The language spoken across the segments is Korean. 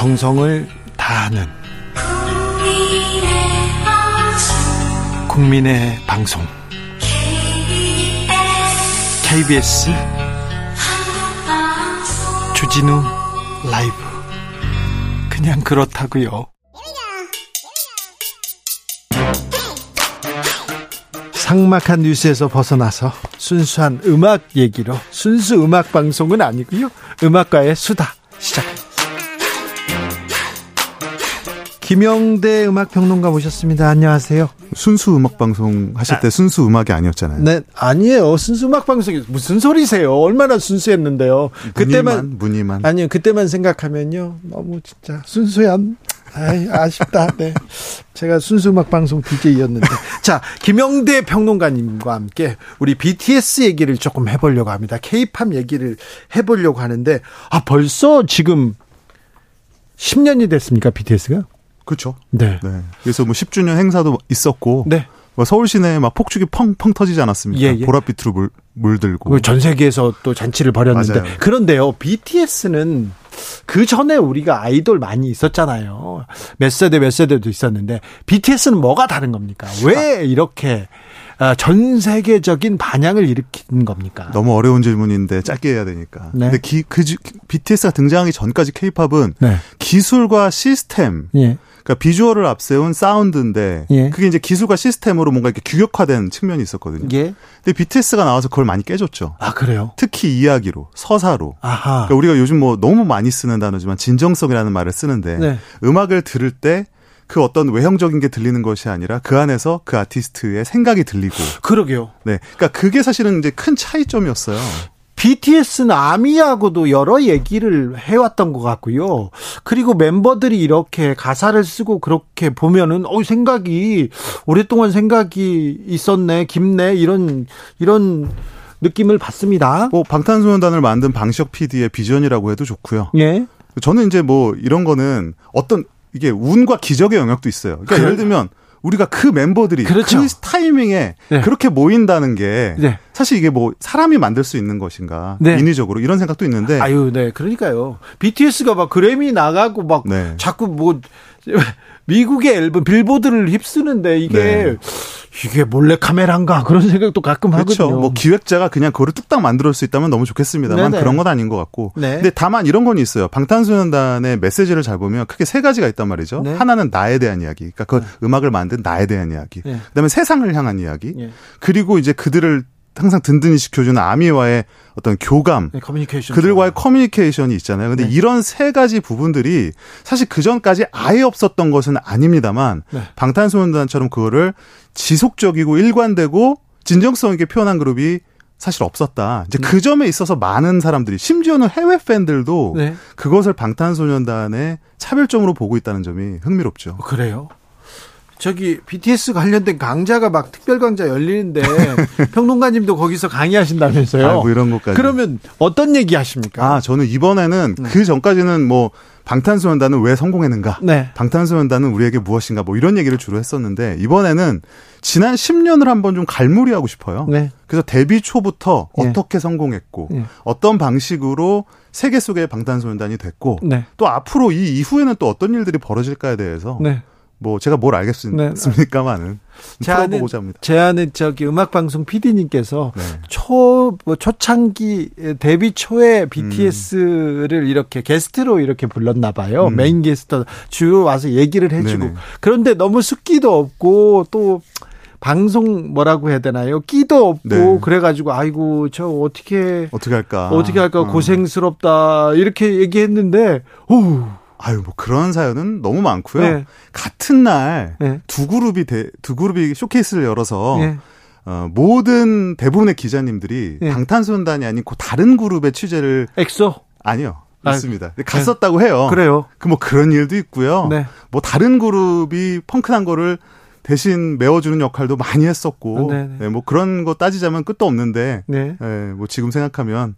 정성을 다하는 국민의 방송 KBS 주진우 라이브 그냥 그렇다고요. 상막한 뉴스에서 벗어나서 순수한 음악 얘기로 순수 음악 방송은 아니고요. 음악과의 수다 시작 김영대 음악평론가 모셨습니다. 안녕하세요. 순수 음악 방송 하실 때 아, 순수 음악이 아니었잖아요. 네, 아니에요. 순수 음악 방송이 무슨 소리세요? 얼마나 순수했는데요. 그때만 문의만 아니요. 그때만 생각하면요. 너무 진짜 순수한 아이, 아쉽다. 네. 제가 순수 음악 방송 DJ였는데. 자, 김영대 평론가님과 함께 우리 BTS 얘기를 조금 해 보려고 합니다. K-팝 얘기를 해 보려고 하는데, 아, 벌써 지금 10년이 됐습니까, BTS가? 그렇죠. 네. 네. 그래서 뭐 10주년 행사도 있었고. 네. 뭐 서울 시내에 막 폭죽이 펑펑 터지지 않았습니까? 예, 예. 보랏빛으로 물, 물들고. 전 세계에서 또 잔치를 벌였는데. 맞아요. 그런데요, BTS는 그 전에 우리가 아이돌 많이 있었잖아요. 몇 세대 몇 세대도 있었는데 BTS는 뭐가 다른 겁니까? 왜 아. 이렇게 아, 전 세계적인 반향을 일으킨 겁니까? 너무 어려운 질문인데 짧게 해야 되니까. 네. 근데 기, 그 BTS가 등장하기 전까지 K-팝은 네. 기술과 시스템 예. 그러니까 비주얼을 앞세운 사운드인데 예. 그게 이제 기술과 시스템으로 뭔가 이렇게 규격화된 측면이 있었거든요. 예. 근데 BTS가 나와서 그걸 많이 깨줬죠. 아 그래요? 특히 이야기로 서사로. 아하. 그러니까 우리가 요즘 뭐 너무 많이 쓰는 단어지만 진정성이라는 말을 쓰는데 네. 음악을 들을 때 그 어떤 외형적인 게 들리는 것이 아니라 그 안에서 그 아티스트의 생각이 들리고. 그러게요. 네. 그러니까 그게 사실은 이제 큰 차이점이었어요. BTS는 아미하고도 여러 얘기를 해왔던 것 같고요. 그리고 멤버들이 이렇게 가사를 쓰고 그렇게 보면은 어 생각이 오랫동안 생각이 있었네, 깊네 이런 이런 느낌을 받습니다. 뭐 방탄소년단을 만든 방시혁 PD의 비전이라고 해도 좋고요. 예. 저는 이제 뭐 이런 거는 어떤 이게 운과 기적의 영역도 있어요. 그러니까 그, 예를 들면 우리가 그 멤버들이 그렇죠. 그 타이밍에 네. 그렇게 모인다는 게 네. 사실 이게 뭐 사람이 만들 수 있는 것인가 네. 인위적으로 이런 생각도 있는데 아유 네 그러니까요 BTS가 막 그래미 나가고 막 네. 자꾸 뭐 미국의 앨범 빌보드를 휩쓰는데 이게 네. 이게 몰래 카메라인가 그런 생각도 가끔 그렇죠. 하거든요. 뭐 기획자가 그냥 그거를 뚝딱 만들어 수 있다면 너무 좋겠습니다만 네네. 그런 건 아닌 것 같고. 네. 근데 다만 이런 건 있어요. 방탄소년단의 메시지를 잘 보면 크게 세 가지가 있단 말이죠. 네. 하나는 나에 대한 이야기. 그러니까 그 네. 음악을 만든 나에 대한 이야기. 네. 그다음에 세상을 향한 이야기. 네. 그리고 이제 그들을 항상 든든히 지켜주는 아미와의 어떤 교감, 네, 커뮤니케이션 그들과의 커뮤니케이션이 있잖아요. 근데 네. 이런 세 가지 부분들이 사실 그 전까지 아예 없었던 것은 아닙니다만 네. 방탄소년단처럼 그거를 지속적이고 일관되고 진정성 있게 표현한 그룹이 사실 없었다. 이제 네. 그 점에 있어서 많은 사람들이 심지어는 해외 팬들도 네. 그것을 방탄소년단의 차별점으로 보고 있다는 점이 흥미롭죠. 그래요? 저기 BTS 관련된 강좌가 막 특별 강좌 열리는데 평론가님도 거기서 강의하신다면서요? 아, 뭐 이런 것까지. 그러면 어떤 얘기 하십니까? 아, 저는 이번에는 네. 그 전까지는 뭐 방탄소년단은 왜 성공했는가? 네. 방탄소년단은 우리에게 무엇인가? 뭐 이런 얘기를 주로 했었는데 이번에는 지난 10년을 한번 좀 갈무리하고 싶어요. 네. 그래서 데뷔 초부터 네. 어떻게 성공했고 네. 어떤 방식으로 세계 속의 방탄소년단이 됐고 네. 또 앞으로 이 이후에는 또 어떤 일들이 벌어질까에 대해서 네. 뭐 제가 뭘 알겠습니까만은 네. 풀어보고자 합니다. 제 아는 저기 음악 방송 PD님께서 네. 초뭐 초창기 데뷔 초에 BTS를 음. 이렇게 게스트로 이렇게 불렀나 봐요. 음. 메인 게스트 주요 와서 얘기를 해주고 네네. 그런데 너무 숙기도 없고 또 방송 뭐라고 해야 되나요? 끼도 없고 네. 그래가지고 아이고 저 어떻게 어떻게 할까 어떻게 할까 어. 고생스럽다 이렇게 얘기했는데 오 아유, 뭐 그런 사연은 너무 많고요. 네. 같은 날두 네. 그룹이 대, 두 그룹이 쇼케이스를 열어서 네. 어, 모든 대부분의 기자님들이 네. 방탄소년단이 아닌 그 다른 그룹의 취재를 엑소 아니요. 있습니다. 아, 갔었다고 해요. 그래요. 그 뭐 그런 일도 있고요. 네. 뭐 다른 그룹이 펑크난 거를 대신 메워주는 역할도 많이 했었고, 네, 네. 네, 뭐 그런 거 따지자면 끝도 없는데, 네. 네, 뭐 지금 생각하면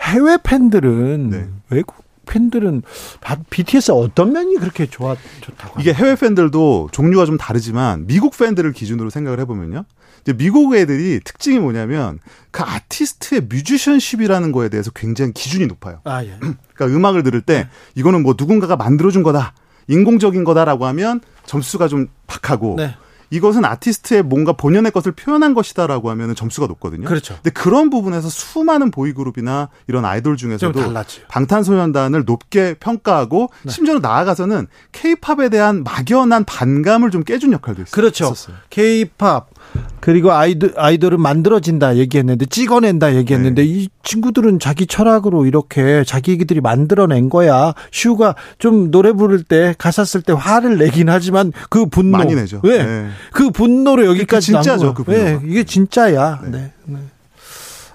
해외 팬들은 네. 외국 팬들은 BTS 어떤 면이 그렇게 좋아 좋다고? 이게 해외 팬들도 종류가 좀 다르지만 미국 팬들을 기준으로 생각을 해보면요. 이제 미국 애들이 특징이 뭐냐면 그 아티스트의 뮤지션십이라는 거에 대해서 굉장히 기준이 높아요. 아, 예. 그러니까 음악을 들을 때 네. 이거는 뭐 누군가가 만들어준 거다. 인공적인 거다라고 하면 점수가 좀 박하고 네. 이것은 아티스트의 뭔가 본연의 것을 표현한 것이다라고 하면 점수가 높거든요. 그렇죠. 근데 그런 부분에서 수많은 보이그룹이나 이런 아이돌 중에서도 방탄소년단을 높게 평가하고 네. 심지어 나아가서는 케이팝에 대한 막연한 반감을 좀 깨준 역할도 있어요. 그렇죠. 케이팝 그리고 아이돌 아이돌은 만들어진다 얘기했는데 찍어낸다 얘기했는데 네. 이 친구들은 자기 철학으로 이렇게 자기들이 만들어낸 거야. 슈가 좀 노래 부를 때 가사 쓸 때 화를 내긴 하지만 그 분노 많이 내죠. 네. 네. 그 분노로 여기까지 진짜죠. 그. 네. 이게 진짜야. 네. 네. 네.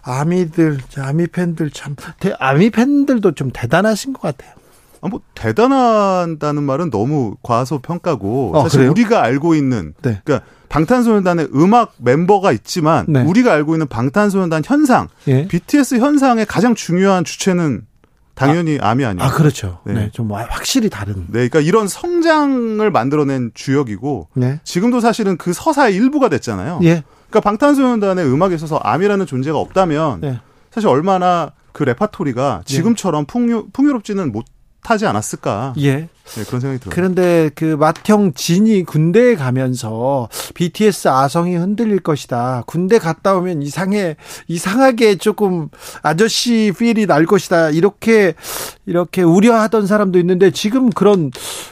아미들, 아미 팬들 참, 아미 팬들도 좀 대단하신 것 같아요. 아, 뭐 대단하다는 말은 너무 과소평가고 어, 사실 그래요? 우리가 알고 있는 네. 그러니까 방탄소년단의 음악 멤버가 있지만 네. 우리가 알고 있는 방탄소년단 현상, 예. BTS 현상의 가장 중요한 주체는 당연히 아, 암이 아니에요. 아, 그렇죠. 네. 네. 좀 확실히 다른. 네. 그러니까 이런 성장을 만들어낸 주역이고 네. 지금도 사실은 그 서사의 일부가 됐잖아요. 예. 그러니까 방탄소년단의 음악에 있어서 암이라는 존재가 없다면 예. 사실 얼마나 그 레파토리가 예. 지금처럼 풍요, 풍요롭지는 못 하지 않았을까. 예. 네, 그런 생각이 들어요. 그런데 그 맏형 진이 군대에 가면서 BTS 아성이 흔들릴 것이다. 군대 갔다 오면 이상해 이상하게 조금 아저씨 필이 날 것이다. 이렇게 이렇게 우려하던 사람도 있는데 지금 그런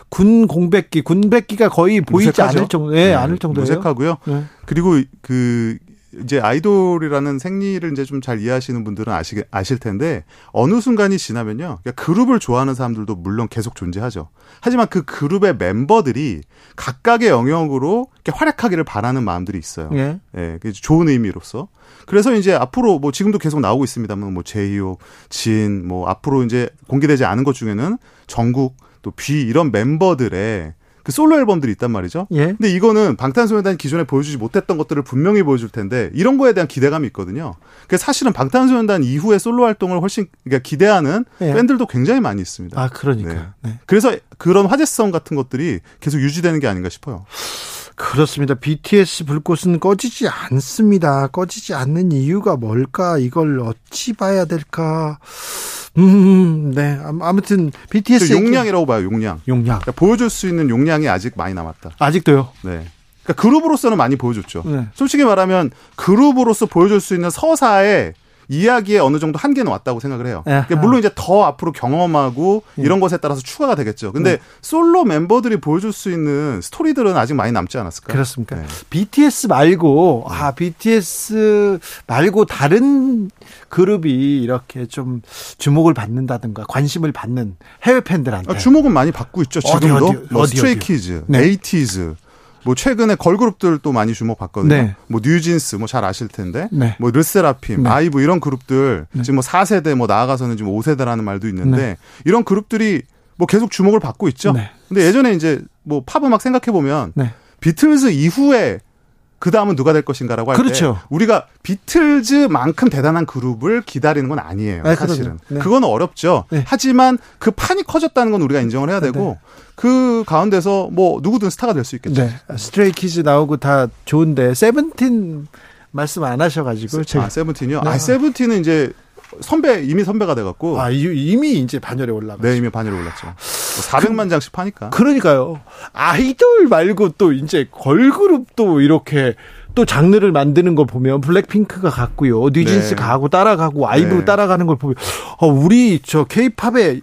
군 공백기, 군백기가 거의 보이지 무색하죠? 않을 정도, 예, 네, 않을 정도예요. 무색하고요. 네. 그리고 그 이제 아이돌이라는 생리를 이제 좀 잘 이해하시는 분들은 아시, 아실 텐데 어느 순간이 지나면요. 그러니까 그룹을 좋아하는 사람들도 물론 계속 존재하죠. 하지만 그 그룹의 멤버들이 각각의 영역으로 이렇게 활약하기를 바라는 마음들이 있어요. 예. 예 좋은 의미로서. 그래서 이제 앞으로 뭐 지금도 계속 나오고 있습니다만 뭐 제이홉, 진, 뭐 앞으로 이제 공개되지 않은 것 중에는 전국 또비 이런 멤버들의 그 솔로 앨범들이 있단 말이죠. 예. 근데 이거는 방탄소년단이 기존에 보여주지 못했던 것들을 분명히 보여줄 텐데 이런 거에 대한 기대감이 있거든요. 그래서 사실은 방탄소년단 이후의 솔로 활동을 훨씬 그러니까 기대하는 예. 팬들도 굉장히 많이 있습니다. 아 그러니까. 네. 네. 그래서 그런 화제성 같은 것들이 계속 유지되는 게 아닌가 싶어요. 그렇습니다. BTS 불꽃은 꺼지지 않습니다. 꺼지지 않는 이유가 뭘까? 이걸 어찌 봐야 될까? 음, 네. 아무튼 BTS 용량이라고 봐요. 용량. 용량. 그러니까 보여줄 수 있는 용량이 아직 많이 남았다. 아직도요? 네. 그러니까 그룹으로서는 많이 보여줬죠. 네. 솔직히 말하면 그룹으로서 보여줄 수 있는 서사에 이야기에 어느 정도 한계는 왔다고 생각을 해요. 그러니까 물론 이제 더 앞으로 경험하고 예. 이런 것에 따라서 추가가 되겠죠. 근데 네. 솔로 멤버들이 보여줄 수 있는 스토리들은 아직 많이 남지 않았을까요? 그렇습니까? 네. BTS 말고 아 BTS 말고 다른 그룹이 이렇게 좀 주목을 받는다든가 관심을 받는 해외 팬들한테 아, 주목은 많이 받고 있죠. 지금도 어디, 어디, 뭐 스트레이키즈, 네. 에이티즈 뭐 최근에 걸그룹들도 많이 주목받거든요. 네. 뭐 뉴진스 뭐 잘 아실 텐데. 네. 뭐 르세라핌, 네. 아이브 이런 그룹들 네. 지금 뭐 4세대 뭐 나아가서는 지금 5세대라는 말도 있는데 네. 이런 그룹들이 뭐 계속 주목을 받고 있죠. 네. 근데 예전에 이제 뭐 팝 음악 생각해 보면 비틀즈 이후에 그 다음은 누가 될 것인가라고 할때 그렇죠. 우리가 비틀즈만큼 대단한 그룹을 기다리는 건 아니에요. 네, 사실은 네. 그건 어렵죠. 네. 하지만 그 판이 커졌다는 건 우리가 인정을 해야 되고 네. 그 가운데서 뭐 누구든 스타가 될 수 있겠죠. 네. 스트레이 키즈 나오고 다 좋은데 세븐틴 말씀 안 하셔가지고 세, 아 세븐틴이요. 아 세븐틴은 이제 선배 이미 선배가 돼갖고 아 이미 이제 반열에 올라가. 네 이미 반열에 올랐죠. 400만 뭐 장씩 파니까. 그러니까요. 아이돌 말고 또 이제 걸그룹도 이렇게 또 장르를 만드는 걸 보면 블랙핑크가 갔고요. 뉴진스 네. 가고 따라가고 아이브 네. 따라가는 걸 보면 어, 우리 저 케이팝의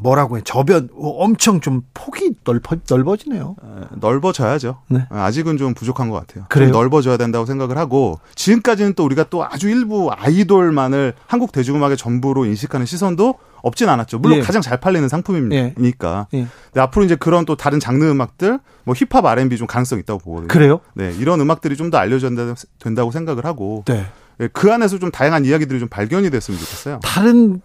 뭐라고 해 저변 엄청 좀 폭이 넓어 넓어지네요. 넓어져야죠. 네. 아직은 좀 부족한 것 같아요. 그래요? 넓어져야 된다고 생각을 하고 지금까지는 또 우리가 또 아주 일부 아이돌만을 한국 대중음악의 전부로 인식하는 시선도 없진 않았죠. 물론 예. 가장 잘 팔리는 상품이니까. 예. 예. 근데 앞으로 이제 그런 또 다른 장르 음악들, 뭐 힙합, R&B 좀 가능성 있다고 보거든요. 그래요? 네, 이런 음악들이 좀 더 알려져야 된다고 생각을 하고. 네. 예, 그 안에서 좀 다양한 이야기들이 좀 발견이 됐으면 좋겠어요. 다른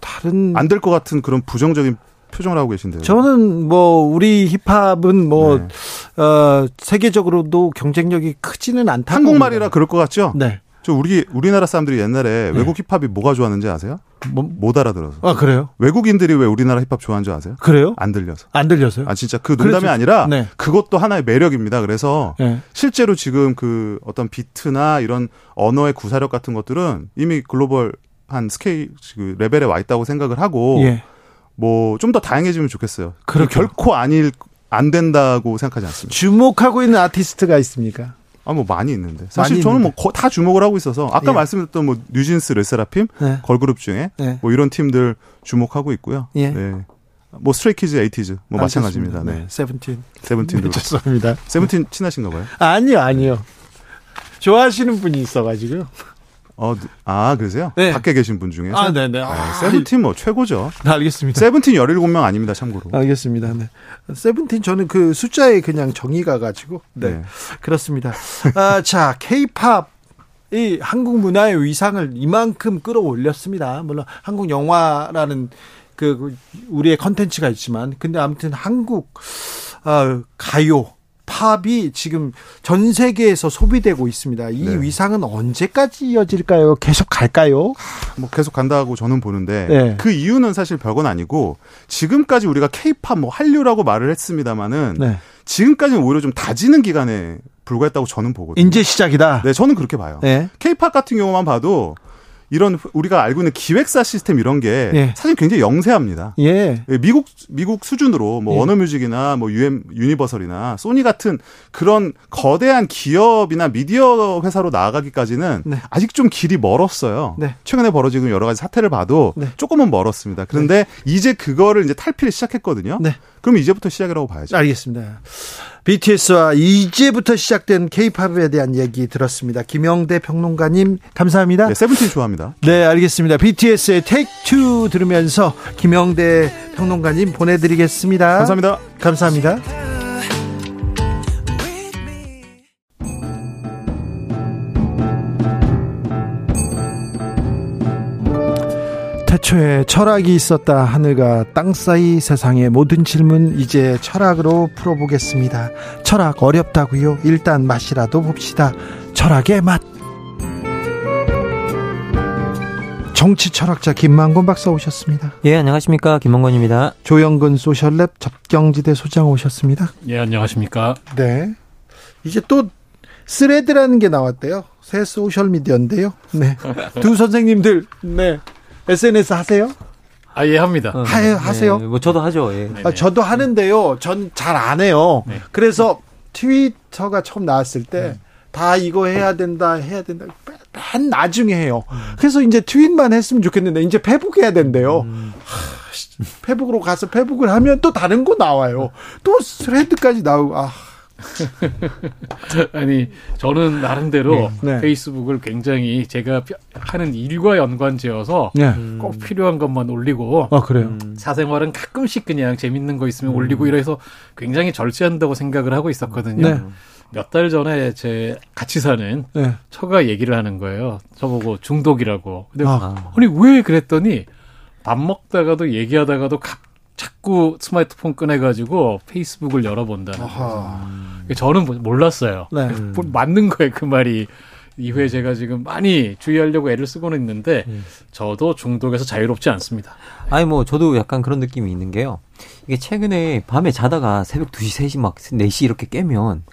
다른 안 될 것 같은 그런 부정적인 표정을 하고 계신데요. 저는 뭐 우리 힙합은 뭐 네. 어, 세계적으로도 경쟁력이 크지는 않다. 한국말이라 그럴 것 같죠? 네. 저 우리 우리나라 사람들이 옛날에 네. 외국 힙합이 뭐가 좋았는지 아세요? 뭐, 못 알아들어서. 아 그래요? 외국인들이 왜 우리나라 힙합 좋아하는 줄 아세요? 그래요? 안 들려서. 안 들려서요? 아 진짜 그 농담이 그래서, 아니라 네. 그것도 하나의 매력입니다. 그래서 네. 실제로 지금 그 어떤 비트나 이런 언어의 구사력 같은 것들은 이미 글로벌 한 스케일 그 레벨에 와 있다고 생각을 하고 예. 뭐좀 더 다양해지면 좋겠어요. 그 결코 아닐 안 된다고 생각하지 않습니다. 주목하고 있는 아티스트가 있습니까? 아, 뭐 많이 있는데. 사실 많이 저는 뭐 다 주목을 하고 있어서 아까 예. 말씀드렸던 뭐 뉴진스, 르세라핌, 네. 걸그룹 중에 네. 뭐 이런 팀들 주목하고 있고요. 예. 네. 뭐 스트레이키즈, 에이티즈 뭐 아, 마찬가지입니다. 네. 세븐틴. 세븐틴도. 네, 죄송합니다. 세븐틴 친하신가 봐요? 아니요, 아니요. 좋아하시는 분이 있어가지고요. 어, 아, 그러세요? 네. 밖에 계신 분 중에서? 아, 네네. 네. 아, 세븐틴 뭐 최고죠. 네, 알겠습니다. 세븐틴 17명 아닙니다, 참고로. 알겠습니다. 네. 세븐틴 저는 그 숫자에 그냥 정의가 가지고. 네. 네. 그렇습니다. 아, 자, 케이팝. 이 한국 문화의 위상을 이만큼 끌어올렸습니다. 물론 한국 영화라는 그 우리의 컨텐츠가 있지만 근데 아무튼 한국 어, 가요 팝이 지금 전 세계에서 소비되고 있습니다. 이 네. 위상은 언제까지 이어질까요? 계속 갈까요? 뭐 계속 간다고 저는 보는데 네. 그 이유는 사실 별건 아니고 지금까지 우리가 케이팝 뭐 한류라고 말을 했습니다마는 네. 지금까지는 오히려 좀 다지는 기간에 불과했다고 저는 보거든요. 인제 시작이다. 네, 저는 그렇게 봐요. 케이팝 같은 경우만 봐도 이런 우리가 알고 있는 기획사 시스템 이런 게 예. 사실 굉장히 영세합니다. 예. 예 미국 미국 수준으로 뭐 예. 워너뮤직이나 뭐 UM 유니버설이나 소니 같은 그런 거대한 기업이나 미디어 회사로 나아가기까지는 네. 아직 좀 길이 멀었어요. 네. 최근에 벌어지고 여러 가지 사태를 봐도 네. 조금은 멀었습니다. 그런데 네. 이제 그거를 이제 탈피를 시작했거든요. 네. 그럼 이제부터 시작이라고 봐야죠. 알겠습니다. BTS와 이제부터 시작된 K-팝에 대한 얘기 들었습니다. 김영대 평론가님 감사합니다. 네, 세븐틴 좋아합니다. 네, 알겠습니다. BTS의 Take Two 들으면서 김영대 평론가님 보내드리겠습니다. 감사합니다. 감사합니다. 태초에 철학이 있었다 하늘과 땅 사이 세상의 모든 질문 이제 철학으로 풀어보겠습니다. 철학 어렵다고요? 일단 맛이라도 봅시다. 철학의 맛. 정치 철학자 김만권 박사 오셨습니다. 예, 안녕하십니까. 김만권입니다. 조형근 소셜랩 접경지대 소장 오셨습니다. 예, 안녕하십니까. 네. 이제 또 스레드라는 게 나왔대요. 새 소셜 미디어인데요. 네. 두 선생님들, 네. SNS 하세요? 아, 예, 합니다. 어, 하, 하세요? 네, 뭐, 저도 하죠, 예. 아, 저도 하는데요. 전 잘 안 해요. 네. 그래서 트위터가 처음 나왔을 때, 네. 다 이거 해야 된다, 해야 된다. 맨 나중에 해요. 음. 그래서 이제 트윗만 했으면 좋겠는데, 이제 페북 해야 된대요. 음. 하, 페북으로 가서 페북을 하면 또 다른 거 나와요. 또 스레드까지 나오고, 아. 아니 저는 나름대로 네. 네. 페이스북을 굉장히 제가 하는 일과 연관지어서 네. 꼭 필요한 것만 올리고 아 그래요 음, 사생활은 가끔씩 그냥 재밌는 거 있으면 음. 올리고 이래서 굉장히 절제한다고 생각을 하고 있었거든요. 네. 몇달 전에 제 같이 사는 네. 처가 얘기를 하는 거예요. 저보고 중독이라고. 근데 아. 아니 왜 그랬더니 밥 먹다가도 얘기하다가도 갑 자꾸 스마트폰 꺼내가지고 페이스북을 열어본다는 거죠. 저는 몰랐어요. 네. 음. 맞는 거예요, 그 말이. 이후에 제가 지금 많이 주의하려고 애를 쓰고는 있는데 음. 저도 중독에서 자유롭지 않습니다. 아니 뭐 저도 약간 그런 느낌이 있는 게요. 이게 최근에 밤에 자다가 새벽 2시, 3시 막 4시 이렇게 깨면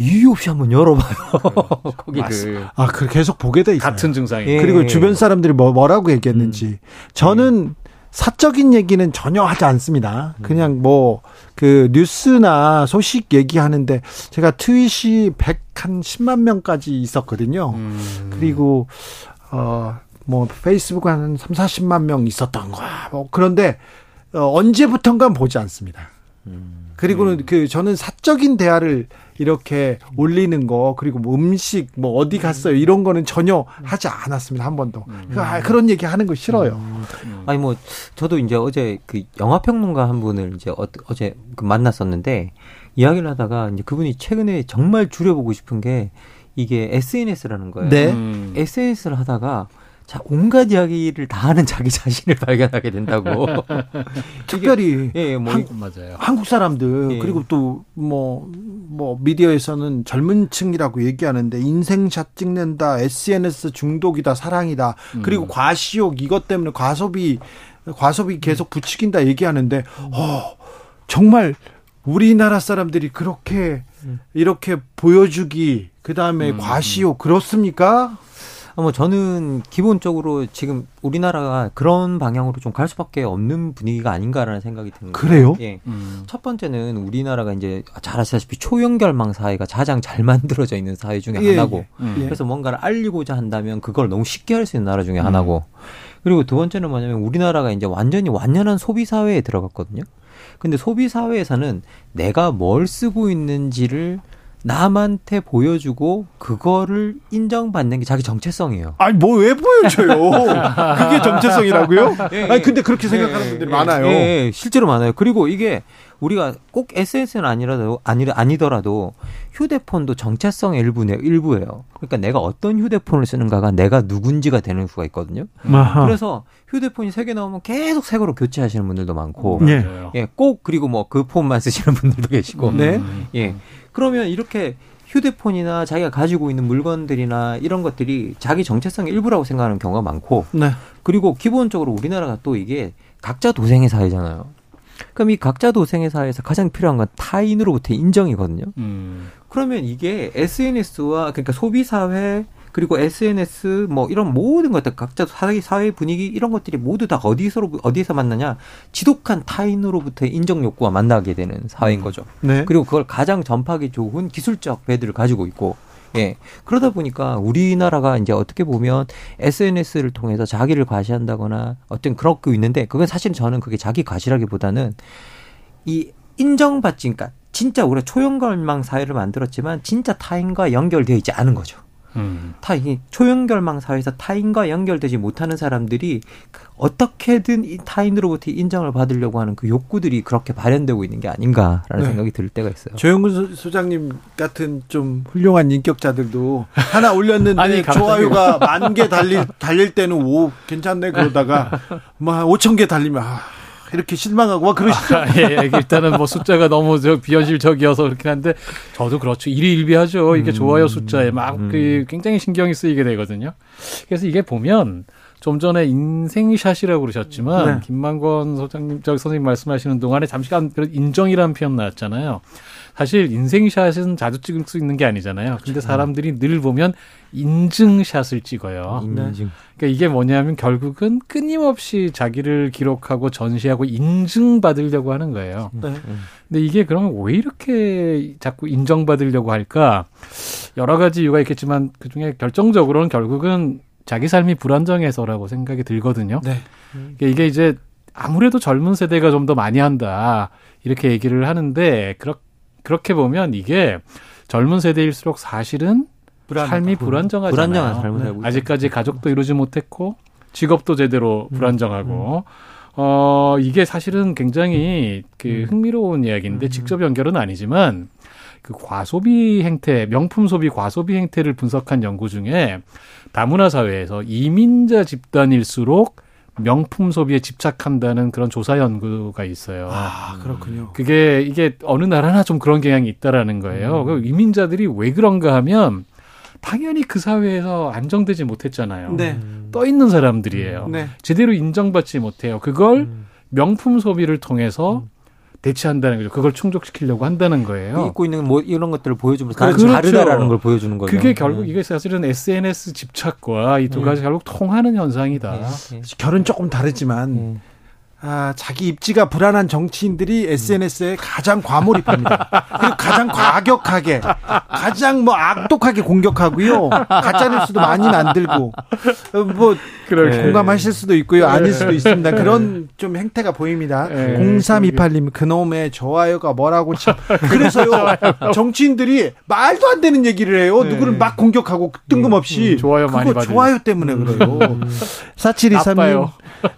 이유 없이 한번 열어봐요. 거기를. 아, 그 계속 보게 돼 있어요. 같은 증상이. 예. 그리고 주변 사람들이 뭐 뭐라고 얘기했는지. 음. 저는 사적인 얘기는 전혀 하지 않습니다. 그냥 뭐 그 뉴스나 소식 얘기하는데 제가 트윗이 100한 10만 명까지 있었거든요. 음. 그리고 어 뭐 페이스북 한 3, 40만 명 있었던 거야. 뭐 그런데 어 언제부턴가 보지 않습니다. 음. 그리고는 음. 그 저는 사적인 대화를 이렇게 올리는 거 그리고 뭐 음식 뭐 어디 갔어요 이런 거는 전혀 하지 않았습니다 한 번도 음. 그 그런 얘기 하는 거 싫어요. 음. 아니 뭐 저도 이제 어제 그 영화 평론가 한 분을 이제 어, 어제 그 만났었는데 이야기를 하다가 이제 그분이 최근에 정말 줄여보고 싶은 게 이게 SNS라는 거예요. 네. 음. SNS를 하다가 자, 온갖 이야기를 다 하는 자기 자신을 발견하게 된다고. 특별히 예, 뭐 한, 맞아요. 한국 사람들 예. 그리고 또 뭐뭐 뭐 미디어에서는 젊은 층이라고 얘기하는데 인생샷 찍는다, SNS 중독이다, 사랑이다. 음. 그리고 과시욕 이것 때문에 과소비 과소비 계속 부추긴다 얘기하는데 어 정말 우리나라 사람들이 그렇게 음. 이렇게 보여주기 그다음에 음. 과시욕 그렇습니까? 뭐 저는 기본적으로 지금 우리나라가 그런 방향으로 좀 갈 수밖에 없는 분위기가 아닌가라는 생각이 드는 거예요. 그래요? 예. 음. 첫 번째는 우리나라가 이제 잘 아시다시피 초연결망 사회가 가장 잘 만들어져 있는 사회 중에 예, 하나고, 예. 음. 그래서 뭔가를 알리고자 한다면 그걸 너무 쉽게 할 수 있는 나라 중에 음. 하나고, 그리고 두 번째는 뭐냐면 우리나라가 이제 완전히 완연한 소비 사회에 들어갔거든요. 근데 소비 사회에서는 내가 뭘 쓰고 있는지를 남한테 보여주고 그거를 인정받는 게 자기 정체성이에요. 아니 뭐 왜 보여줘요? 그게 정체성이라고요? 예, 아니 근데 그렇게 생각하는 예, 분들이 예, 많아요. 예, 실제로 많아요. 그리고 이게 우리가 꼭 SNS는 아니라도 아니 아니더라도 휴대폰도 정체성의 일부네 일부예요. 그러니까 내가 어떤 휴대폰을 쓰는가가 내가 누군지가 되는 수가 있거든요. 아하. 그래서 휴대폰이 세 개 나오면 계속 새 거로 교체하시는 분들도 많고, 네. 예, 꼭 그리고 뭐 그 폰만 쓰시는 분들도 계시고, 네. 예. 그러면 이렇게 휴대폰이나 자기가 가지고 있는 물건들이나 이런 것들이 자기 정체성의 일부라고 생각하는 경우가 많고, 네. 그리고 기본적으로 우리나라가 또 이게 각자 도생의 사회잖아요. 그럼 이 각자 도생의 사회에서 가장 필요한 건 타인으로부터 인정이거든요. 음. 그러면 이게 SNS와 그러니까 소비 사회 그리고 SNS 뭐 이런 모든 것들 각자 사회 사회 분위기 이런 것들이 모두 다 어디서 어디서 만나냐 지독한 타인으로부터의 인정 욕구와 만나게 되는 사회인 거죠. 네. 그리고 그걸 가장 전파하기 좋은 기술적 배들을 가지고 있고 예. 그러다 보니까 우리나라가 이제 어떻게 보면 SNS를 통해서 자기를 과시한다거나 어떤 그렇고 있는데 그건 사실 저는 그게 자기 과시라기보다는 이 인정받지, 그러니까 진짜 우리가 초연결망 사회를 만들었지만 진짜 타인과 연결되어 있지 않은 거죠. 음. 타이 초연결망 사회에서 타인과 연결되지 못하는 사람들이 어떻게든 이 타인으로부터 인정을 받으려고 하는 그 욕구들이 그렇게 발현되고 있는 게 아닌가라는 네. 생각이 들 때가 있어요. 조영근 소장님 같은 좀 훌륭한 인격자들도 하나 올렸는데 아니, 좋아요가 만 개 달릴 달릴 때는 오 괜찮네 그러다가 뭐 5천 개 달리면 아 이렇게 실망하고 막 그러시죠? 아, 예, 예, 일단은 뭐 숫자가 너무 저 비현실적이어서 그렇긴 한데 저도 그렇죠. 일희일비하죠. 이게 음, 좋아요 숫자에 막 음. 그 굉장히 신경이 쓰이게 되거든요. 그래서 이게 보면 좀 전에 인생샷이라고 그러셨지만 네. 김만권 소장님, 저 선생님 말씀하시는 동안에 잠시간 인정이라는 표현 나왔잖아요. 사실 인생샷은 자주 찍을 수 있는 게 아니잖아요. 근데 그렇죠. 사람들이 늘 보면 인증샷을 찍어요. 인증. 그러니까 이게 뭐냐면 결국은 끊임없이 자기를 기록하고 전시하고 인증받으려고 하는 거예요. 네. 근데 이게 그러면 왜 이렇게 자꾸 인정받으려고 할까? 여러 가지 이유가 있겠지만 그 중에 결정적으로는 결국은 자기 삶이 불안정해서라고 생각이 들거든요. 네. 그러니까 이게 이제 아무래도 젊은 세대가 좀 더 많이 한다. 이렇게 얘기를 하는데, 그렇, 그렇게 보면 이게 젊은 세대일수록 사실은 불안하다. 삶이 불안정하잖아요. 불안정한 삶을 살고 아직까지 가족도 이루지 못했고 직업도 제대로 음. 불안정하고 음. 어 이게 사실은 굉장히 그 음. 흥미로운 이야기인데 음. 직접 연결은 아니지만 그 과소비 행태, 명품 소비 과소비 행태를 분석한 연구 중에 다문화 사회에서 이민자 집단일수록 명품 소비에 집착한다는 그런 조사 연구가 있어요. 아, 그렇군요. 그게 이게 어느 나라나 좀 그런 경향이 있다라는 거예요. 음. 그 이민자들이 왜 그런가 하면 당연히 그 사회에서 안정되지 못했잖아요. 네. 떠 있는 사람들이에요. 네. 제대로 인정받지 못해요. 그걸 음. 명품 소비를 통해서 음. 대체한다는 거죠. 그걸 충족시키려고 한다는 거예요. 입고 있는 뭐 이런 것들을 보여주면서 그렇죠. 다르다라는 걸 보여주는 거죠. 그게 결국 음. 이게 사실은 SNS 집착과 이 두 가지 음. 결국 통하는 현상이다. 네. 네. 결은 조금 다르지만 음. 아, 자기 입지가 불안한 정치인들이 SNS에 가장 과몰입합니다. 그리고 가장 과격하게, 가장 뭐 악독하게 공격하고요. 가짜뉴스도 많이 만들고, 뭐, 그렇게. 공감하실 수도 있고요. 아닐 수도 있습니다. 그런 좀 행태가 보입니다. 네. 0328님, 그놈의 좋아요가 뭐라고 참. 그래서요, 정치인들이 말도 안 되는 얘기를 해요. 네. 누구를 막 공격하고 뜬금없이. 음, 좋아요 많이 받 좋아요 때문에 그래요. 4723님.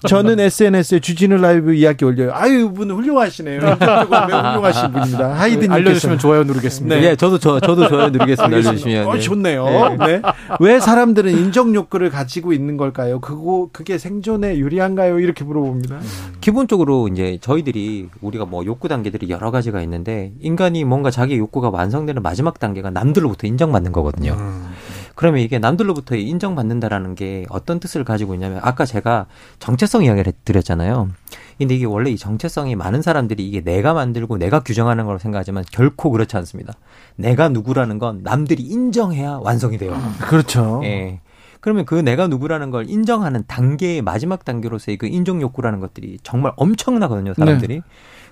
저는 SNS에 주진우 라이브 이야기 올려요. 아유, 분 훌륭하시네요. 매우 훌륭하신 분입니다. 하이든 알려주시면 좋아요 누르겠습니다. 네, 네 저도 저, 저도 좋아요 누르겠습니다. 알려주시면. 어, 좋네요. 네. 네. 왜 사람들은 인정 욕구를 가지고 있는 걸까요? 그거 그게 생존에 유리한가요? 이렇게 물어봅니다. 기본적으로 이제 저희들이 우리가 뭐 욕구 단계들이 여러 가지가 있는데 인간이 뭔가 자기 욕구가 완성되는 마지막 단계가 남들로부터 인정받는 거거든요. 음. 그러면 이게 남들로부터 인정받는다라는 게 어떤 뜻을 가지고 있냐면 아까 제가 정체성 이야기를 드렸잖아요. 근데 이게 원래 이 정체성이 많은 사람들이 이게 내가 만들고 내가 규정하는 걸로 생각하지만 결코 그렇지 않습니다. 내가 누구라는 건 남들이 인정해야 완성이 돼요. 그렇죠. 예. 그러면 그 내가 누구라는 걸 인정하는 단계의 마지막 단계로서의 그 인정 욕구라는 것들이 정말 엄청나거든요, 사람들이. 네.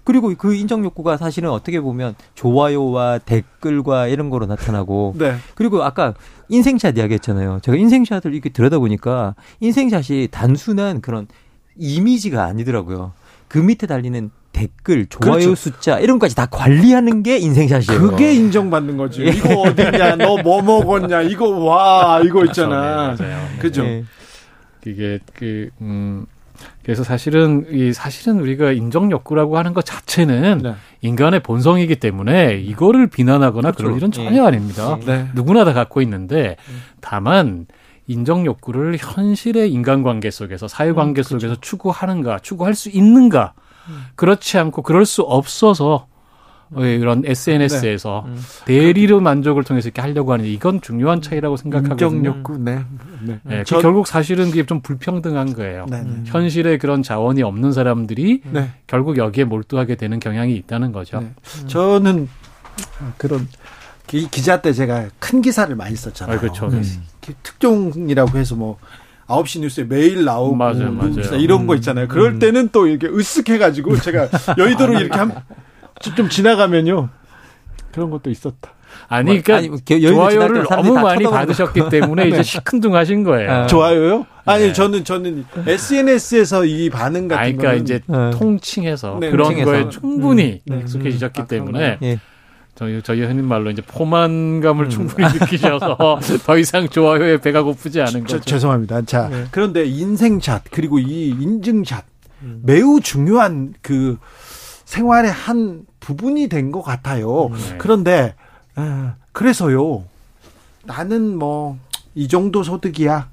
그리고 그 인정 욕구가 사실은 어떻게 보면 좋아요와 댓글과 이런 거로 나타나고 네. 그리고 아까 인생샷 이야기했잖아요. 제가 인생샷을 이렇게 들여다보니까 인생샷이 단순한 그런 이미지가 아니더라고요. 그 밑에 달리는 댓글, 좋아요 그렇죠. 숫자 이런 것까지 다 관리하는 게 인생샷이에요. 그게 인정받는 거지. 예. 이거 어디냐, 너 뭐 먹었냐, 이거 와, 이거 있잖아. 그렇죠. 네, 맞아요. 그죠? 네. 이게 그 음. 그래서 사실은 이 사실은 우리가 인정 욕구라고 하는 것 자체는 네. 인간의 본성이기 때문에 이거를 비난하거나 그렇죠. 그럴 일은 전혀 네. 아닙니다. 네. 누구나 다 갖고 있는데 다만 인정 욕구를 현실의 인간관계 속에서 사회관계 음, 속에서 그렇죠. 추구하는가, 추구할 수 있는가, 음. 그렇지 않고 그럴 수 없어서 어, 이런 SNS에서 네. 음. 대리로 만족을 통해서 이렇게 하려고 하는 이건 중요한 차이라고 생각하거든요. 인정 욕구, 네. 네. 네. 저, 결국 사실은 그게 좀 불평등한 거예요. 네, 네. 현실에 그런 자원이 없는 사람들이 네. 결국 여기에 몰두하게 되는 경향이 있다는 거죠. 네. 저는 그런 기, 기자 때 제가 큰 기사를 많이 썼잖아요. 아, 그렇죠. 음. 특종이라고 해서 뭐 9시 뉴스에 매일 나오고 맞아요, 맞아요. 이런 거 음. 있잖아요. 그럴 음. 때는 또 이렇게 으쓱해가지고 제가 여의도로 이렇게 한, 좀 지나가면요. 그런 것도 있었다. 아니, 그러니까 뭐, 아니, 좋아요를 너무 많이 받으셨기 때문에 네. 이제 시큰둥하신 거예요. 아. 좋아요요? 아니 네. 저는 저는 SNS에서 이 반응 같은 아니, 그러니까 이제 네. 통칭해서 네, 그런 통칭해서. 거에 충분히 음. 익숙해지셨기 아, 때문에 예. 저희 저희 흔히 말로 이제 포만감을 음. 충분히 느끼셔서 더 이상 좋아요에 배가 고프지 않은 저, 거죠. 죄송합니다. 자 네. 그런데 인생샷 그리고 이 인증샷 음. 매우 중요한 그 생활의 한 부분이 된 것 같아요. 음, 네. 그런데 어, 그래서요. 나는 뭐 이 정도 소득이야.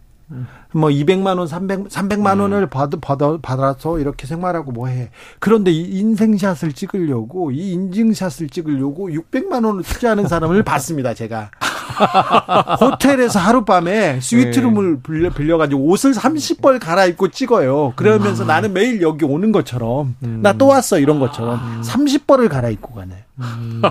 뭐 200만 원, 300 300만 음. 원을 받, 받, 받아서 이렇게 생활하고 뭐 해. 그런데 이 인생샷을 찍으려고 이 인증샷을 찍으려고 600만 원을 투자하는 사람을 봤습니다, 제가. 호텔에서 하룻밤에 스위트룸을 네. 빌려, 빌려가지고 옷을 30벌 갈아입고 찍어요. 그러면서 음. 나는 매일 여기 오는 것처럼 음. 나또 왔어 이런 것처럼 음. 30벌을 갈아입고 가네. 음.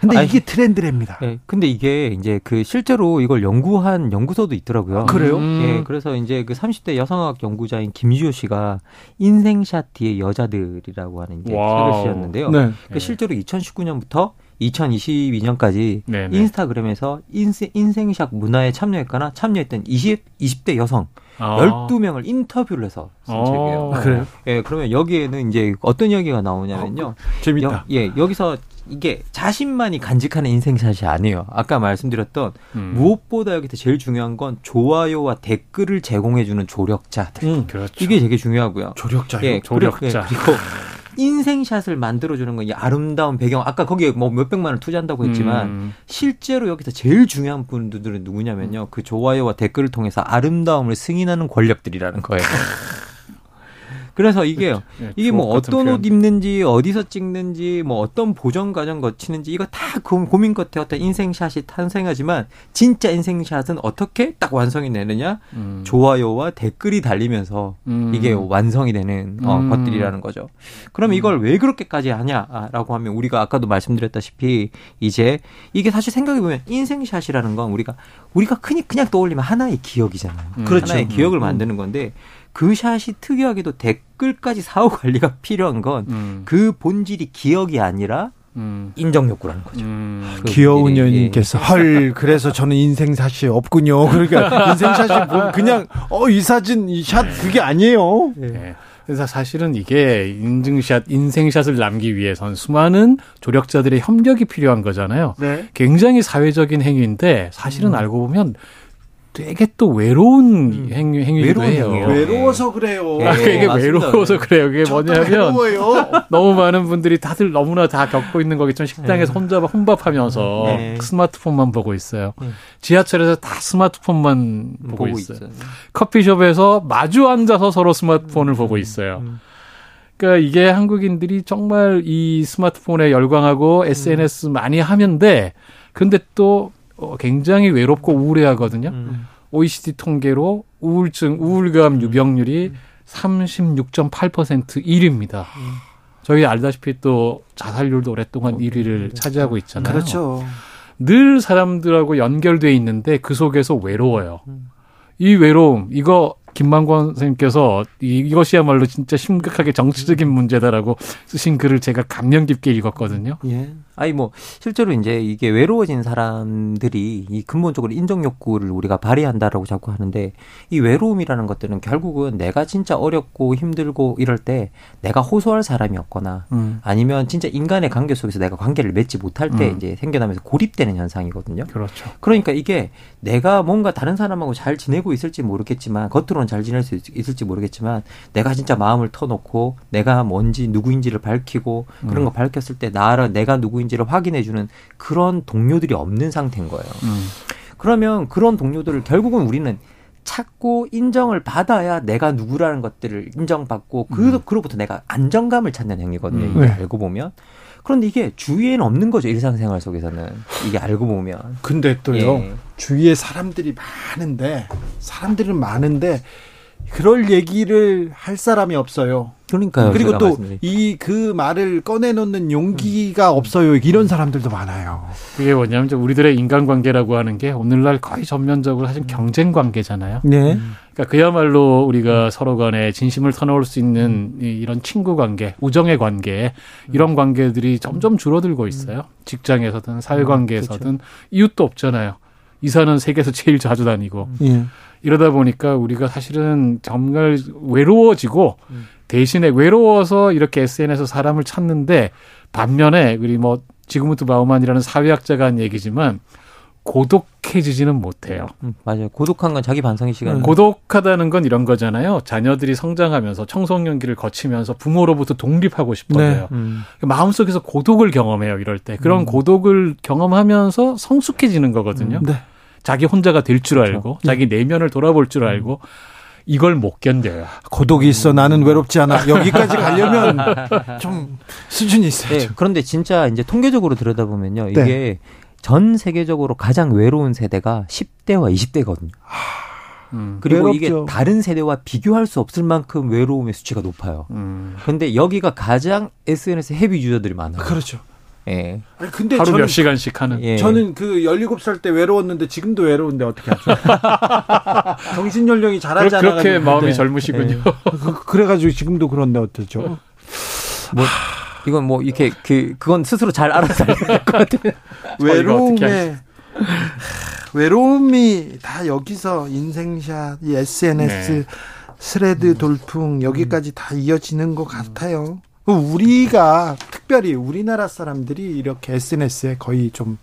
근데 아니, 이게 트렌드랍니다. 네, 근데 이게 이제 그 실제로 이걸 연구한 연구소도 있더라고요. 아, 그래요? 음. 예, 그래서 이제 그 30대 여성학 연구자인 김주호 씨가 인생샷 뒤의 여자들이라고 하는 이제 책을 쓰셨는데요. 네. 그 실제로 2019년부터 2022년까지 네네. 인스타그램에서 인생, 인생샷 문화에 참여했거나 참여했던 20, 20대 여성 아. 12명을 인터뷰를 해서 쓴 아. 책이에요. 그래요? 예, 그러면 여기에는 이제 어떤 이야기가 나오냐면요. 어, 재밌다. 여, 예, 여기서 이게 자신만이 간직하는 인생샷이 아니에요. 아까 말씀드렸던 음. 무엇보다 여기서 제일 중요한 건 좋아요와 댓글을 제공해주는 조력자들. 음, 그렇죠. 이게 되게 중요하고요. 조력자요? 예, 조력자. 그리고, 예, 그리고 인생샷을 만들어주는 건 이 아름다운 배경. 아까 거기에 뭐 몇백만 원을 투자한다고 했지만 음. 실제로 여기서 제일 중요한 분들은 누구냐면요. 그 좋아요와 댓글을 통해서 아름다움을 승인하는 권력들이라는 거예요. 그래서 이게요. 네, 이게 뭐 어떤 옷 입는지 어디서 찍는지 뭐 어떤 보정 과정 거치는지 이거 다 고민 끝에 어떤 인생샷이 탄생하지만 진짜 인생샷은 어떻게 딱 완성이 되느냐? 음. 좋아요와 댓글이 달리면서 음. 이게 완성이 되는 어, 음. 것들이라는 거죠. 그럼 이걸 음. 왜 그렇게까지 하냐라고 하면 우리가 아까도 말씀드렸다시피 이제 이게 사실 생각해 보면 인생샷이라는 건 우리가 우리가 흔히 그냥 떠올리면 하나의 기억이잖아요. 음. 그렇죠. 하나의 기억을 음. 만드는 건데 그 샷이 특이하게도 댓글 까지 사후 관리가 필요한 건그 음. 그 본질이 기억이 아니라 음. 인정 욕구라는 거죠. 음. 그 귀여운 연인께서 예. 헐 그래서 저는 인생 샷이 없군요. 그러니까 인생 샷이 뭐 그냥 어 이 사진 이 샷 그게 아니에요. 예. 네. 그래서 사실은 이게 인증샷, 인생샷을 남기 위해선 수많은 조력자들의 협력이 필요한 거잖아요. 네. 굉장히 사회적인 행위인데 사실은 음. 알고 보면 되게 또 외로운 음. 행, 행위도 해요. 외로워서 그래요. 네. 그게 네, 외로워서 그래요. 그게 뭐냐면 너무 많은 분들이 다들 너무나 다 겪고 있는 거겠지만 식당에서 네. 혼자 혼밥하면서 네. 스마트폰만 보고 있어요. 네. 지하철에서 다 스마트폰만 보고, 보고 있어요. 있어요. 커피숍에서 마주 앉아서 서로 스마트폰을 음. 보고 있어요. 음. 그러니까 이게 한국인들이 정말 이 스마트폰에 열광하고 SNS 음. 많이 하면 돼. 근데 또 어, 굉장히 외롭고 우울해하거든요. 음. OECD 통계로 우울증, 우울감 음. 유병률이 36.8% 1위입니다. 음. 저희 알다시피 또 자살률도 오랫동안 1위를 차지하고 있잖아요. 그렇죠. 늘 사람들하고 연결돼 있는데 그 속에서 외로워요. 음. 이 외로움, 이거 김만권 선생님께서 이것이야말로 진짜 심각하게 정치적인 문제다라고 쓰신 글을 제가 감명 깊게 읽었거든요. 예. 아니 뭐 실제로 이제 이게 외로워진 사람들이 이 근본적으로 인정 욕구를 우리가 발휘한다라고 자꾸 하는데 이 외로움이라는 것들은 결국은 내가 진짜 어렵고 힘들고 이럴 때 내가 호소할 사람이 없거나 음. 아니면 진짜 인간의 관계 속에서 내가 관계를 맺지 못할 때 음. 이제 생겨나면서 고립되는 현상이거든요. 그렇죠. 그러니까 이게 내가 뭔가 다른 사람하고 잘 지내고 있을지 모르겠지만 겉으로는 잘 지낼 수 있을지 모르겠지만 내가 진짜 마음을 터놓고 내가 뭔지 누구인지를 밝히고 그런 음. 거 밝혔을 때 나를 내가 누구인지 누구인지를 확인해 주는 그런 동료들이 없는 상태인 거예요. 음. 그러면 그런 동료들을 결국은 우리는 찾고 인정을 받아야 내가 누구라는 것들을 인정받고 그, 음. 그로부터 내가 안정감을 찾는 행위거든요. 음. 이게 네. 알고 보면. 그런데 이게 주위에는 없는 거죠. 일상생활 속에서는. 이게 알고 보면. 근데 또요. 예. 주위에 사람들이 많은데, 사람들은 많은데, 그럴 얘기를 할 사람이 없어요. 그러니까요. 그리고 또 이 그 말을 꺼내놓는 용기가 음. 없어요. 이런 사람들도 많아요. 그게 뭐냐면 우리들의 인간관계라고 하는 게 오늘날 거의 전면적으로 사실 경쟁 관계잖아요. 네. 그러니까 그야말로 우리가 서로 간에 진심을 터놓을 수 있는 이런 친구 관계, 우정의 관계 이런 관계들이 점점 줄어들고 있어요. 직장에서든 사회 관계에서든 그렇죠. 이웃도 없잖아요. 이사는 세계에서 제일 자주 다니고. 예. 이러다 보니까 우리가 사실은 정말 외로워지고 음. 대신에 외로워서 이렇게 SNS에서 사람을 찾는데 반면에 우리 뭐 지금부터 바우만이라는 사회학자가 한 얘기지만 고독해지지는 못해요. 음, 맞아요. 고독한 건 자기 반성의 시간. 음, 고독하다는 건 이런 거잖아요. 자녀들이 성장하면서 청소년기를 거치면서 부모로부터 독립하고 싶어져요. 네. 음. 마음속에서 고독을 경험해요. 이럴 때 그런 음. 고독을 경험하면서 성숙해지는 거거든요. 네. 자기 혼자가 될줄 그렇죠. 알고 네. 자기 내면을 돌아볼 줄 알고 이걸 못 견뎌요. 고독이 있어 나는 외롭지 않아. 여기까지 가려면 좀 수준이 있어요. 네, 그런데 진짜 이제 통계적으로 들여다보면요. 이게 네. 전 세계적으로 가장 외로운 세대가 10대와 20대거든요. 음, 그리고 외롭죠. 이게 다른 세대와 비교할 수 없을 만큼 외로움의 수치가 높아요. 음. 근데 여기가 가장 SNS 헤비 유저들이 많아요. 그렇죠. 예. 아니, 근데 하루 저는, 몇 시간씩 하는. 예. 저는 그 17살 때 외로웠는데 지금도 외로운데 어떻게 하죠? 정신 연령이 자라지 않아 그렇게 마음이 네. 젊으시군요. 예. 그, 래 가지고 지금도 그런데 어쩌죠? 뭐 이건 뭐 이렇게 그 그건 스스로 잘 알아서 될것 같아요. 외로움에 외로움이 다 여기서 인생샷, 이 SNS, 네. 스레드 돌풍 여기까지 다 이어지는 것 같아요. 우리가 특별히 우리나라 사람들이 이렇게 SNS에 거의 좀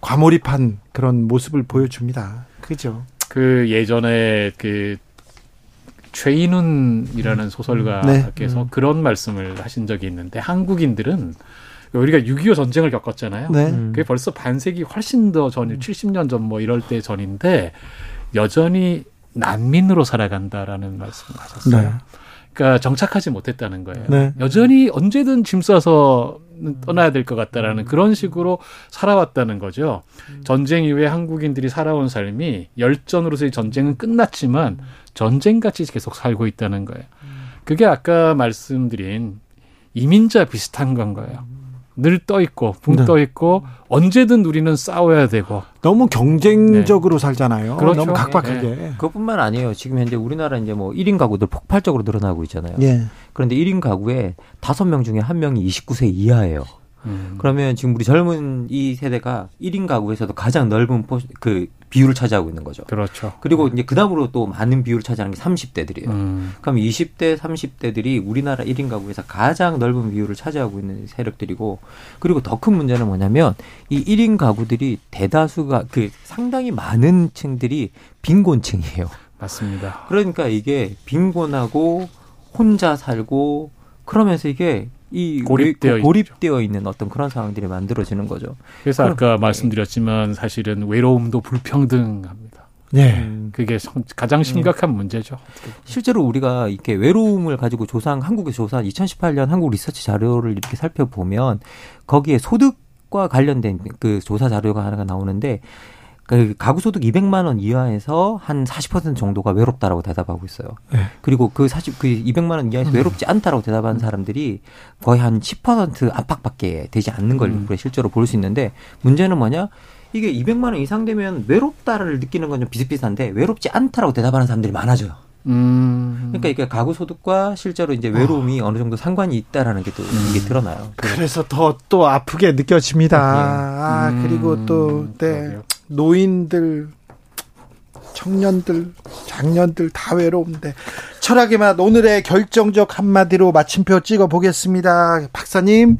과몰입한 그런 모습을 보여줍니다. 그죠? 그 예전에 그 최인훈이라는 음. 소설가께서 네. 그런 말씀을 하신 적이 있는데 한국인들은 우리가 6.25 전쟁을 겪었잖아요. 네. 그게 벌써 반세기 훨씬 더 전, 70년 전 뭐 이럴 때 전인데 여전히 난민으로 살아간다라는 말씀을 하셨어요. 네. 그러니까 정착하지 못했다는 거예요. 네. 여전히 언제든 짐 싸서 떠나야 될 것 같다라는 그런 식으로 살아왔다는 거죠. 전쟁 이후에 한국인들이 살아온 삶이 열전으로서의 전쟁은 끝났지만 전쟁같이 계속 살고 있다는 거예요. 그게 아까 말씀드린 이민자 비슷한 건 거예요. 늘 떠 있고 붕떠 네. 있고 언제든 우리는 싸워야 되고 너무 경쟁적으로 네. 살잖아요. 그렇죠. 너무 각박하게. 네. 그것뿐만 아니에요. 지금 현재 우리나라 이제 뭐 1인 가구들 폭발적으로 늘어나고 있잖아요. 예. 그런데 1인 가구에 5명 중에 1명이 29세 이하예요. 음. 그러면 지금 우리 젊은 이 세대가 1인 가구에서도 가장 넓은 포, 그 비율을 차지하고 있는 거죠. 그렇죠. 그리고 이제 그다음으로 또 많은 비율을 차지하는 게 30대들이에요. 음. 그럼 20대, 30대들이 우리나라 1인 가구에서 가장 넓은 비율을 차지하고 있는 세력들이고 그리고 더 큰 문제는 뭐냐면 이 1인 가구들이 대다수가 그 상당히 많은 층들이 빈곤층이에요. 맞습니다. 그러니까 이게 빈곤하고 혼자 살고 그러면서 이게 이 고립되어, 고립되어 있는 어떤 그런 상황들이 만들어지는 거죠. 그래서 아까 네. 말씀드렸지만 사실은 외로움도 불평등합니다. 네. 음, 그게 가장 심각한 음. 문제죠. 실제로 우리가 이렇게 외로움을 가지고 조사한 한국의 조사 2018년 한국 리서치 자료를 이렇게 살펴보면 거기에 소득과 관련된 그 조사 자료가 하나가 나오는데 그 가구 소득 200만 원 이하에서 한 40% 정도가 외롭다라고 대답하고 있어요. 네. 그리고 그 40, 그 200만 원 이하에서 음. 외롭지 않다라고 대답하는 사람들이 거의 한 10% 안팎밖에 되지 않는 걸 음. 실제로 볼 수 있는데 문제는 뭐냐? 이게 200만 원 이상 되면 외롭다를 느끼는 건 좀 비슷비슷한데 외롭지 않다라고 대답하는 사람들이 많아져요. 음. 그러니까 이게 가구 소득과 실제로 이제 외로움이 어. 느 정도 상관이 있다라는 게또 음. 이게 드러나요. 그래서 더 또 아프게 느껴집니다. 네. 아, 그리고 또, 네. 노인들, 청년들, 장년들 다 외로운데 철학의 맛 오늘의 결정적 한마디로 마침표 찍어 보겠습니다. 박사님.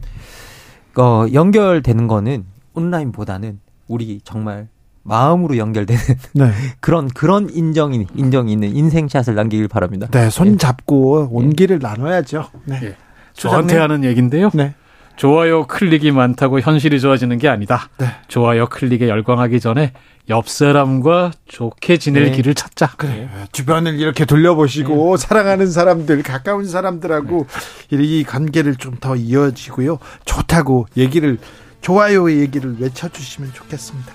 어, 연결되는 거는 온라인보다는 우리 정말 마음으로 연결되는 네. 그런 그런 인정이 인정이 있는 인생샷을 남기길 바랍니다. 네, 손 예. 잡고 온기를 예. 나눠야죠. 네. 예. 저한테 하는 얘긴데요. 네. 좋아요 클릭이 많다고 현실이 좋아지는 게 아니다. 네. 좋아요 클릭에 열광하기 전에 옆 사람과 좋게 지낼 네. 길을 찾자. 그래. 네. 주변을 이렇게 돌려보시고 네. 사랑하는 사람들, 가까운 사람들하고 네. 이 관계를 좀 더 이어지고요. 좋다고 얘기를 좋아요의 얘기를 외쳐주시면 좋겠습니다.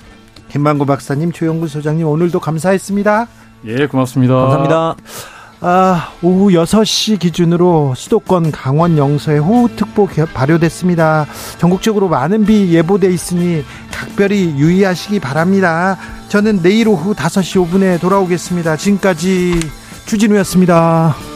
김만구 박사님, 조영구 소장님 오늘도 감사했습니다. 예, 고맙습니다. 감사합니다. 아, 오후 6시 기준으로 수도권 강원 영서에 호우특보 발효됐습니다. 전국적으로 많은 비 예보돼 있으니 각별히 유의하시기 바랍니다. 저는 내일 오후 5시 5분에 돌아오겠습니다. 지금까지 주진우였습니다.